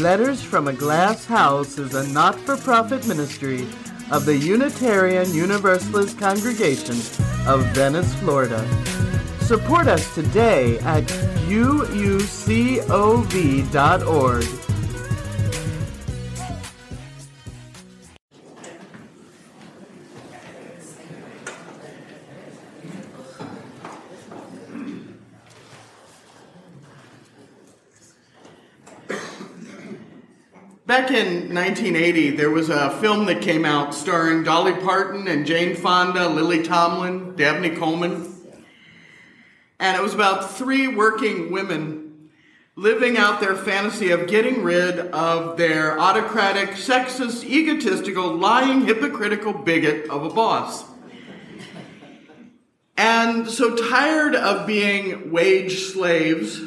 Letters from a Glass House is a not for profit ministry of the Unitarian Universalist Congregation of Venice, Florida. Support us today at uucov.org. Back in 1980, there was a film that came out starring Dolly Parton and Jane Fonda, Lily Tomlin, Dabney Coleman. And it was about three working women living out their fantasy of getting rid of their autocratic, sexist, egotistical, lying, hypocritical bigot of a boss. And so tired of being wage slaves,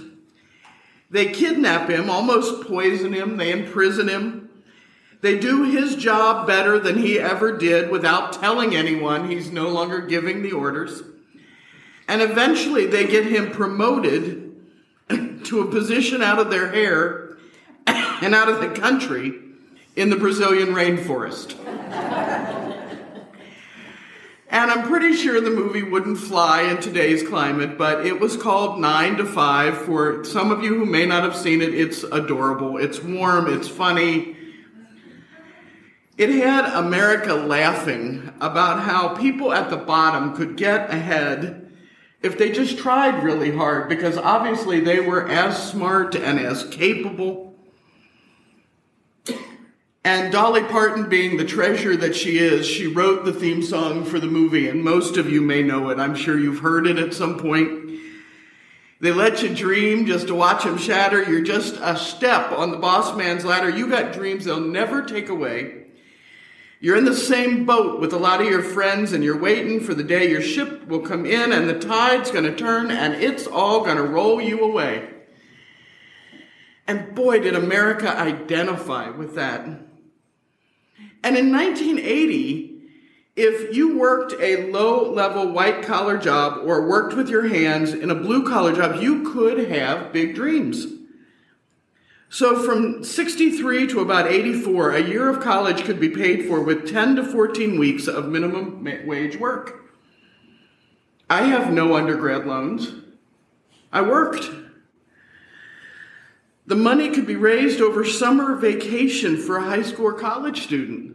they kidnap him, almost poison him, they imprison him. They do his job better than he ever did without telling anyone he's no longer giving the orders. And eventually they get him promoted to a position out of their hair and out of the country in the Brazilian rainforest. And I'm pretty sure the movie wouldn't fly in today's climate, but it was called Nine to Five. For some of you who may not have seen it, it's adorable. It's warm, it's funny. It had America laughing about how people at the bottom could get ahead if they just tried really hard, because obviously they were as smart and as capable and Dolly Parton, being the treasure that she is, she wrote the theme song for the movie, and most of you may know it. I'm sure you've heard it at some point. They let you dream just to watch them shatter. You're just a step on the boss man's ladder. You got dreams they'll never take away. You're in the same boat with a lot of your friends, and you're waiting for the day your ship will come in, and the tide's going to turn, and it's all going to roll you away. And boy, did America identify with that. And in 1980, if you worked a low level white collar job or worked with your hands in a blue collar job, you could have big dreams. So from 63 to about 84, a year of college could be paid for with 10 to 14 weeks of minimum wage work. I have no undergrad loans. I worked. The money could be raised over summer vacation for a high school or college student.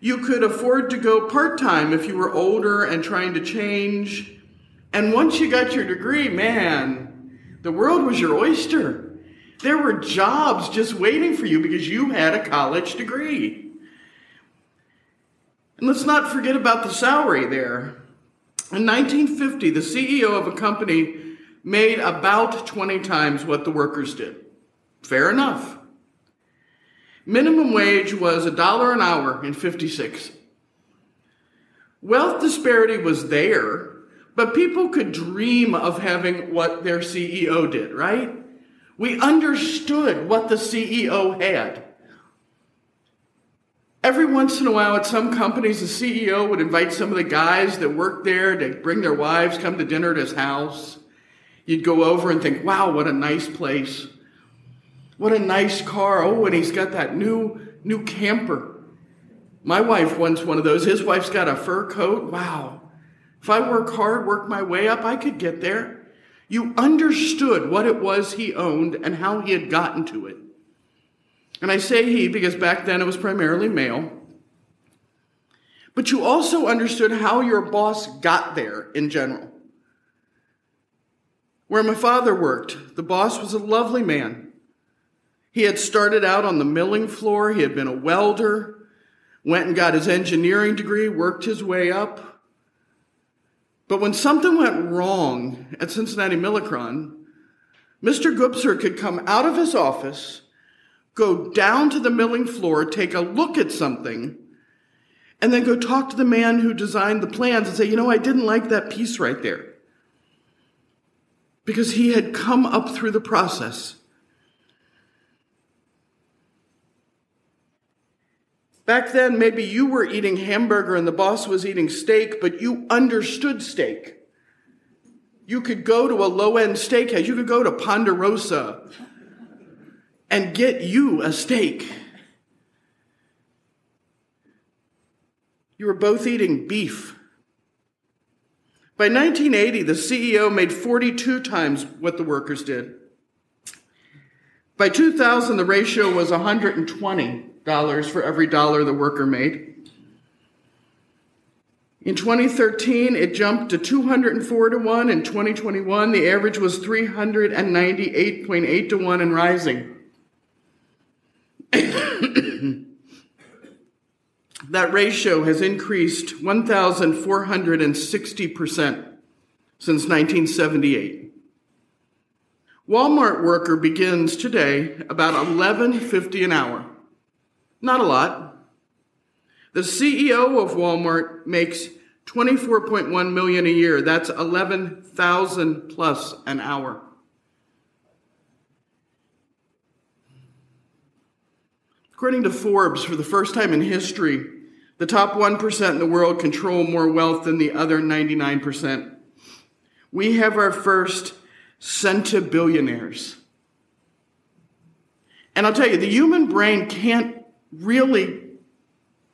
You could afford to go part time if you were older and trying to change. And once you got your degree, man, the world was your oyster. There were jobs just waiting for you because you had a college degree. And let's not forget about the salary there. In 1950, the CEO of a company made about 20 times what the workers did. Fair enough. Minimum wage was a dollar an hour in 56. Wealth disparity was there, but people could dream of having what their CEO did, right? We understood what the CEO had. Every once in a while, at some companies, the CEO would invite some of the guys that worked there to bring their wives, come to dinner at his house. You'd go over and think, wow, what a nice place. What a nice car. Oh, and he's got that new, new camper. My wife wants one of those. His wife's got a fur coat. Wow. If I work hard, work my way up, I could get there. You understood what it was he owned and how he had gotten to it. And I say he because back then it was primarily male. But you also understood how your boss got there in general. Where my father worked, the boss was a lovely man. He had started out on the milling floor, he had been a welder, went and got his engineering degree, worked his way up. But when something went wrong at Cincinnati Milacron, Mr. Gupser could come out of his office, go down to the milling floor, take a look at something, and then go talk to the man who designed the plans and say, you know, I didn't like that piece right there because he had come up through the process. Back then, maybe you were eating hamburger and the boss was eating steak, but you understood steak. You could go to a low end steakhouse, you could go to Ponderosa and get you a steak. You were both eating beef. By 1980, the CEO made 42 times what the workers did. By 2000, the ratio was $120 for every dollar the worker made. In 2013, it jumped to 204 to 1. In 2021, the average was 398.8 to 1 and rising. that ratio has increased 1,460% since 1978. Walmart worker begins today about 11.50 an hour. Not a lot. The CEO of Walmart makes 24.1 million a year. That's 11,000 plus an hour. According to Forbes, for the first time in history, the top 1% in the world control more wealth than the other 99%. We have our first centibillionaires. And I'll tell you, the human brain can't really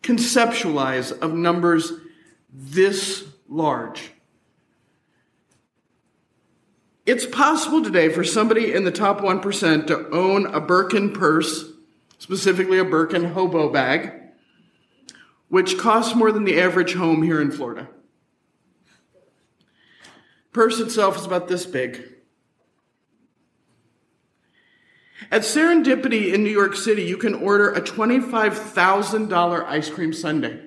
conceptualize of numbers this large. It's possible today for somebody in the top 1% to own a Birkin purse, specifically a Birkin hobo bag, which costs more than the average home here in Florida. Purse itself is about this big. At Serendipity in New York City, you can order a $25,000 ice cream sundae.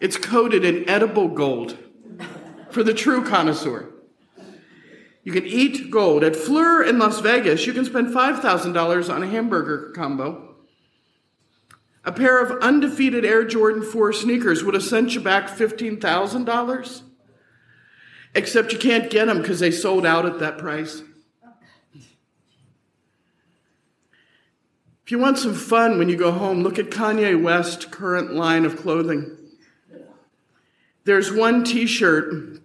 It's coated in edible gold for the true connoisseur. You can eat gold. At Fleur in Las Vegas, you can spend $5,000 on a hamburger combo. A pair of undefeated Air Jordan 4 sneakers would have sent you back $15,000. Except you can't get them because they sold out at that price. If you want some fun when you go home, look at Kanye West's current line of clothing. There's one t shirt.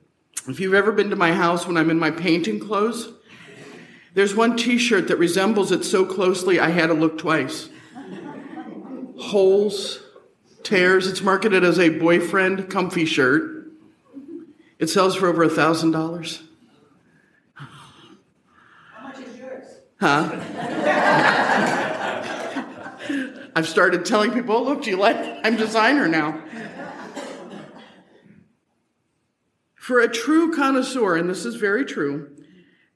If you've ever been to my house when I'm in my painting clothes, there's one t shirt that resembles it so closely I had to look twice. Holes, tears. It's marketed as a boyfriend comfy shirt. It sells for over a thousand dollars. How much is yours? Huh? I've started telling people, oh, look, do you like? I'm designer now. For a true connoisseur, and this is very true,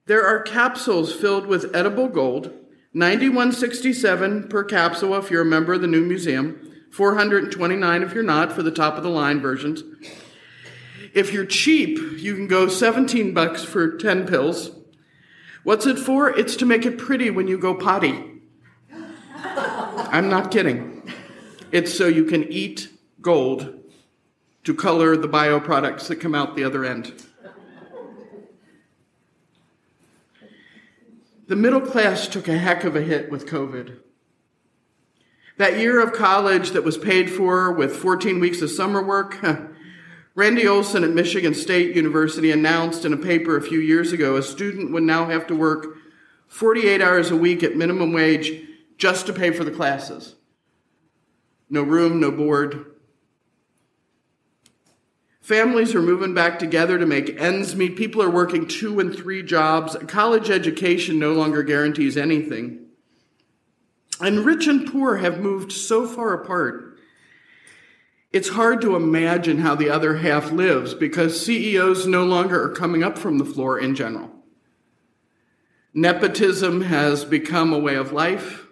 there are capsules filled with edible gold, 9167 per capsule if you're a member of the new museum, 429 if you're not for the top of the line versions. If you're cheap, you can go 17 bucks for 10 pills. What's it for? It's to make it pretty when you go potty. I'm not kidding. It's so you can eat gold to color the bioproducts that come out the other end. The middle class took a heck of a hit with COVID. That year of college that was paid for with 14 weeks of summer work, Randy Olson at Michigan State University announced in a paper a few years ago a student would now have to work 48 hours a week at minimum wage just to pay for the classes. No room, no board. Families are moving back together to make ends meet. People are working two and three jobs. College education no longer guarantees anything. And rich and poor have moved so far apart. It's hard to imagine how the other half lives because CEOs no longer are coming up from the floor in general. Nepotism has become a way of life.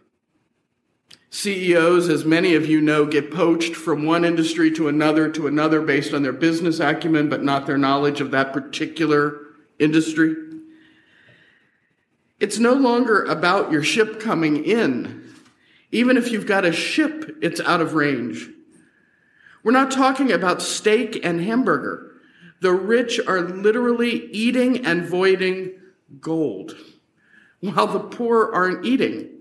CEOs, as many of you know, get poached from one industry to another to another based on their business acumen, but not their knowledge of that particular industry. It's no longer about your ship coming in. Even if you've got a ship, it's out of range. We're not talking about steak and hamburger. The rich are literally eating and voiding gold, while the poor aren't eating.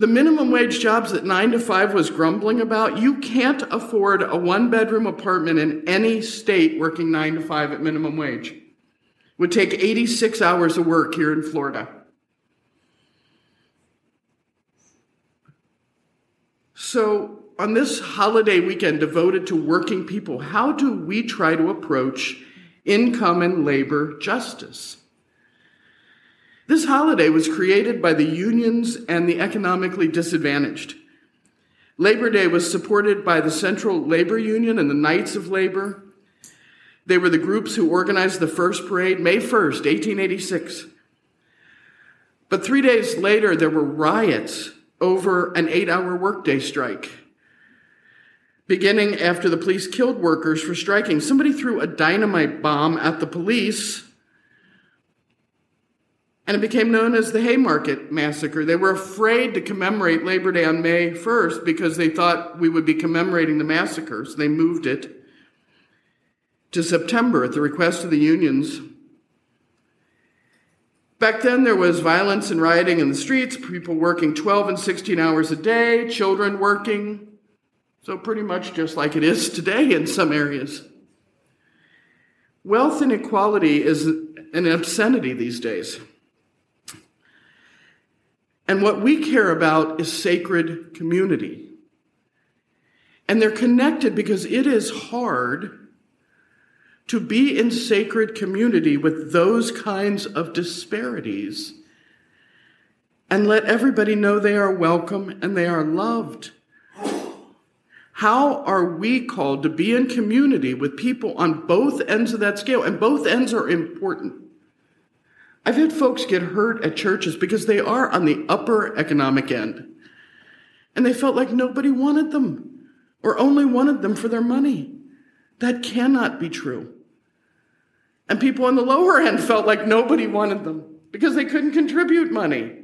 The minimum wage jobs that nine to five was grumbling about, you can't afford a one bedroom apartment in any state working nine to five at minimum wage. It would take 86 hours of work here in Florida. So, on this holiday weekend devoted to working people, how do we try to approach income and labor justice? This holiday was created by the unions and the economically disadvantaged. Labor Day was supported by the Central Labor Union and the Knights of Labor. They were the groups who organized the first parade, May 1st, 1886. But three days later, there were riots over an eight hour workday strike. Beginning after the police killed workers for striking, somebody threw a dynamite bomb at the police, and it became known as the Haymarket Massacre. They were afraid to commemorate Labor Day on May 1st because they thought we would be commemorating the massacre, so they moved it to September at the request of the unions. Back then, there was violence and rioting in the streets, people working 12 and 16 hours a day, children working. So, pretty much just like it is today in some areas. Wealth inequality is an obscenity these days. And what we care about is sacred community. And they're connected because it is hard to be in sacred community with those kinds of disparities and let everybody know they are welcome and they are loved. How are we called to be in community with people on both ends of that scale? And both ends are important. I've had folks get hurt at churches because they are on the upper economic end. And they felt like nobody wanted them or only wanted them for their money. That cannot be true. And people on the lower end felt like nobody wanted them because they couldn't contribute money.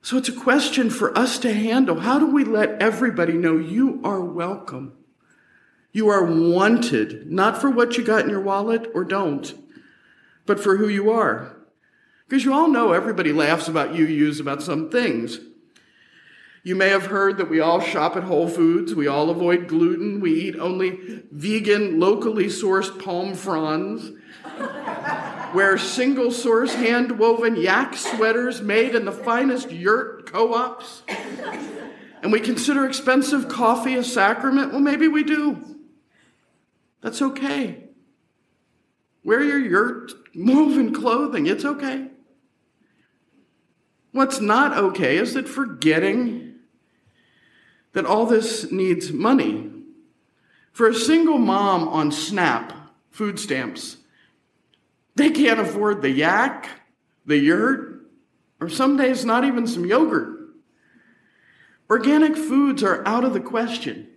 So it's a question for us to handle. How do we let everybody know you are welcome? You are wanted, not for what you got in your wallet or don't, but for who you are. Because you all know everybody laughs about you, use about some things. You may have heard that we all shop at Whole Foods. We all avoid gluten. We eat only vegan, locally sourced palm fronds. wear single source hand woven yak sweaters made in the finest yurt co ops. And we consider expensive coffee a sacrament. Well, maybe we do. That's okay. Wear your yurt woven clothing. It's okay. What's not okay is that forgetting that all this needs money. For a single mom on SNAP, food stamps, they can't afford the yak, the yurt, or some days not even some yogurt. Organic foods are out of the question.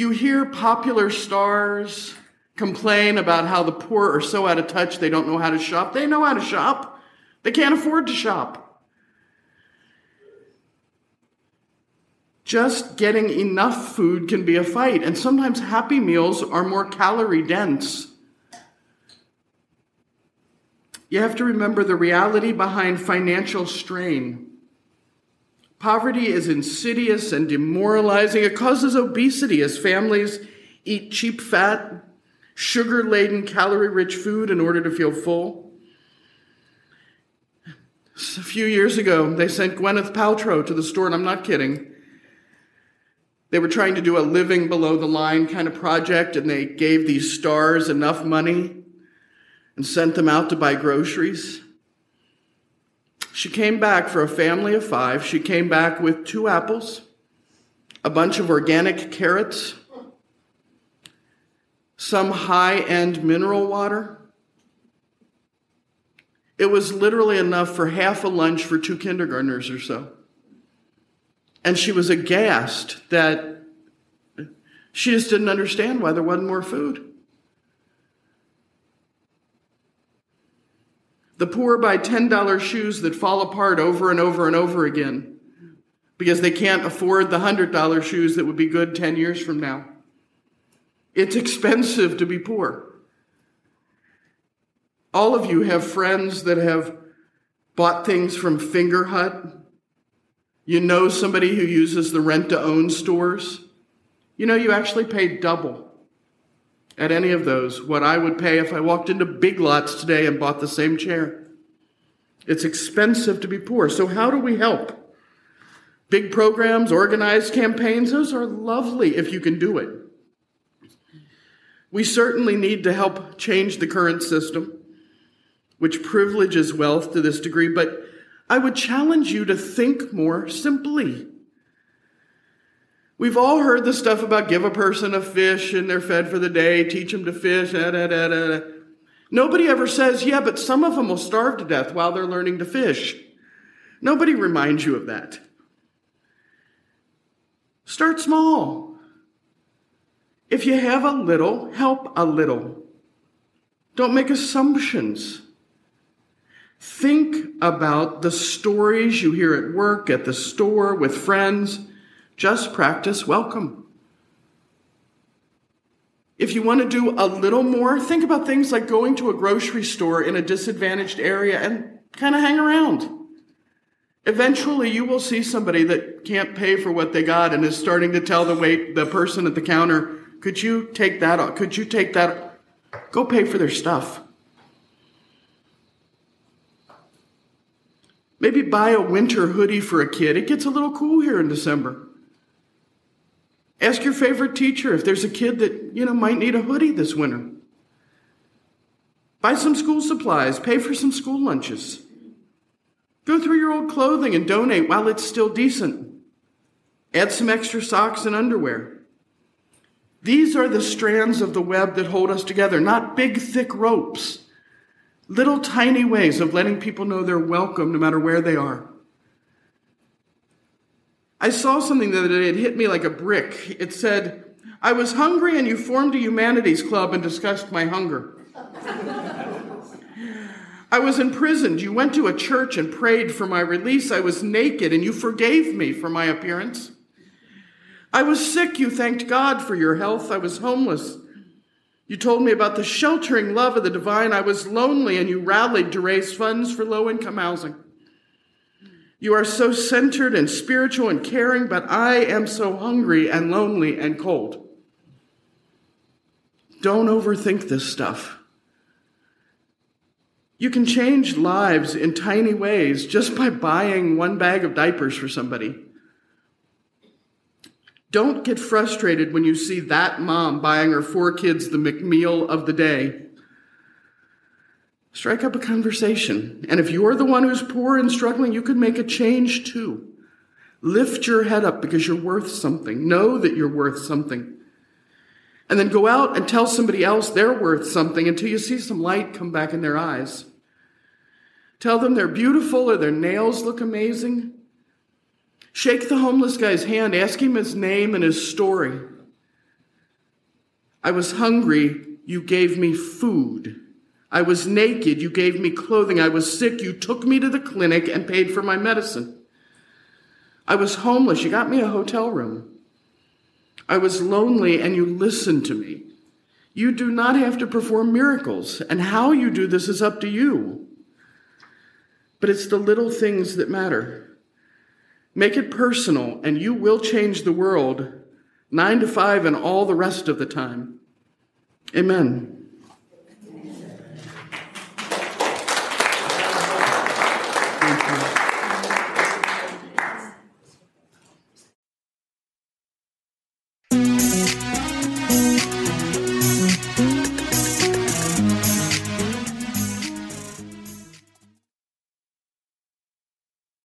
You hear popular stars complain about how the poor are so out of touch they don't know how to shop. They know how to shop, they can't afford to shop. Just getting enough food can be a fight, and sometimes happy meals are more calorie dense. You have to remember the reality behind financial strain. Poverty is insidious and demoralizing. It causes obesity as families eat cheap fat, sugar laden, calorie rich food in order to feel full. A few years ago, they sent Gwyneth Paltrow to the store, and I'm not kidding, they were trying to do a living below the line kind of project, and they gave these stars enough money and sent them out to buy groceries. She came back for a family of five. She came back with two apples, a bunch of organic carrots, some high end mineral water. It was literally enough for half a lunch for two kindergartners or so. And she was aghast that she just didn't understand why there wasn't more food. The poor buy $10 shoes that fall apart over and over and over again because they can't afford the $100 shoes that would be good 10 years from now. It's expensive to be poor. All of you have friends that have bought things from Fingerhut you know somebody who uses the rent to own stores? You know, you actually pay double at any of those what I would pay if I walked into Big Lots today and bought the same chair. It's expensive to be poor. So, how do we help? Big programs, organized campaigns, those are lovely if you can do it. We certainly need to help change the current system, which privileges wealth to this degree, but I would challenge you to think more simply. We've all heard the stuff about give a person a fish and they're fed for the day, teach them to fish, da, da, da, da. Nobody ever says, yeah, but some of them will starve to death while they're learning to fish. Nobody reminds you of that. Start small. If you have a little, help a little. Don't make assumptions. Think about the stories you hear at work, at the store, with friends. Just practice welcome. If you want to do a little more, think about things like going to a grocery store in a disadvantaged area and kind of hang around. Eventually, you will see somebody that can't pay for what they got and is starting to tell the wait the person at the counter, "Could you take that? Could you take that? Go pay for their stuff." Maybe buy a winter hoodie for a kid. It gets a little cool here in December. Ask your favorite teacher if there's a kid that, you know, might need a hoodie this winter. Buy some school supplies, pay for some school lunches. Go through your old clothing and donate while it's still decent. Add some extra socks and underwear. These are the strands of the web that hold us together, not big, thick ropes. Little tiny ways of letting people know they're welcome no matter where they are. I saw something the other day, it hit me like a brick. It said, I was hungry and you formed a humanities club and discussed my hunger. I was imprisoned. You went to a church and prayed for my release. I was naked and you forgave me for my appearance. I was sick. You thanked God for your health. I was homeless. You told me about the sheltering love of the divine. I was lonely and you rallied to raise funds for low income housing. You are so centered and spiritual and caring, but I am so hungry and lonely and cold. Don't overthink this stuff. You can change lives in tiny ways just by buying one bag of diapers for somebody. Don't get frustrated when you see that mom buying her four kids the McMeal of the day. Strike up a conversation. And if you're the one who's poor and struggling, you could make a change too. Lift your head up because you're worth something. Know that you're worth something. And then go out and tell somebody else they're worth something until you see some light come back in their eyes. Tell them they're beautiful or their nails look amazing. Shake the homeless guy's hand, ask him his name and his story. I was hungry, you gave me food. I was naked, you gave me clothing. I was sick, you took me to the clinic and paid for my medicine. I was homeless, you got me a hotel room. I was lonely, and you listened to me. You do not have to perform miracles, and how you do this is up to you. But it's the little things that matter. Make it personal, and you will change the world nine to five and all the rest of the time. Amen.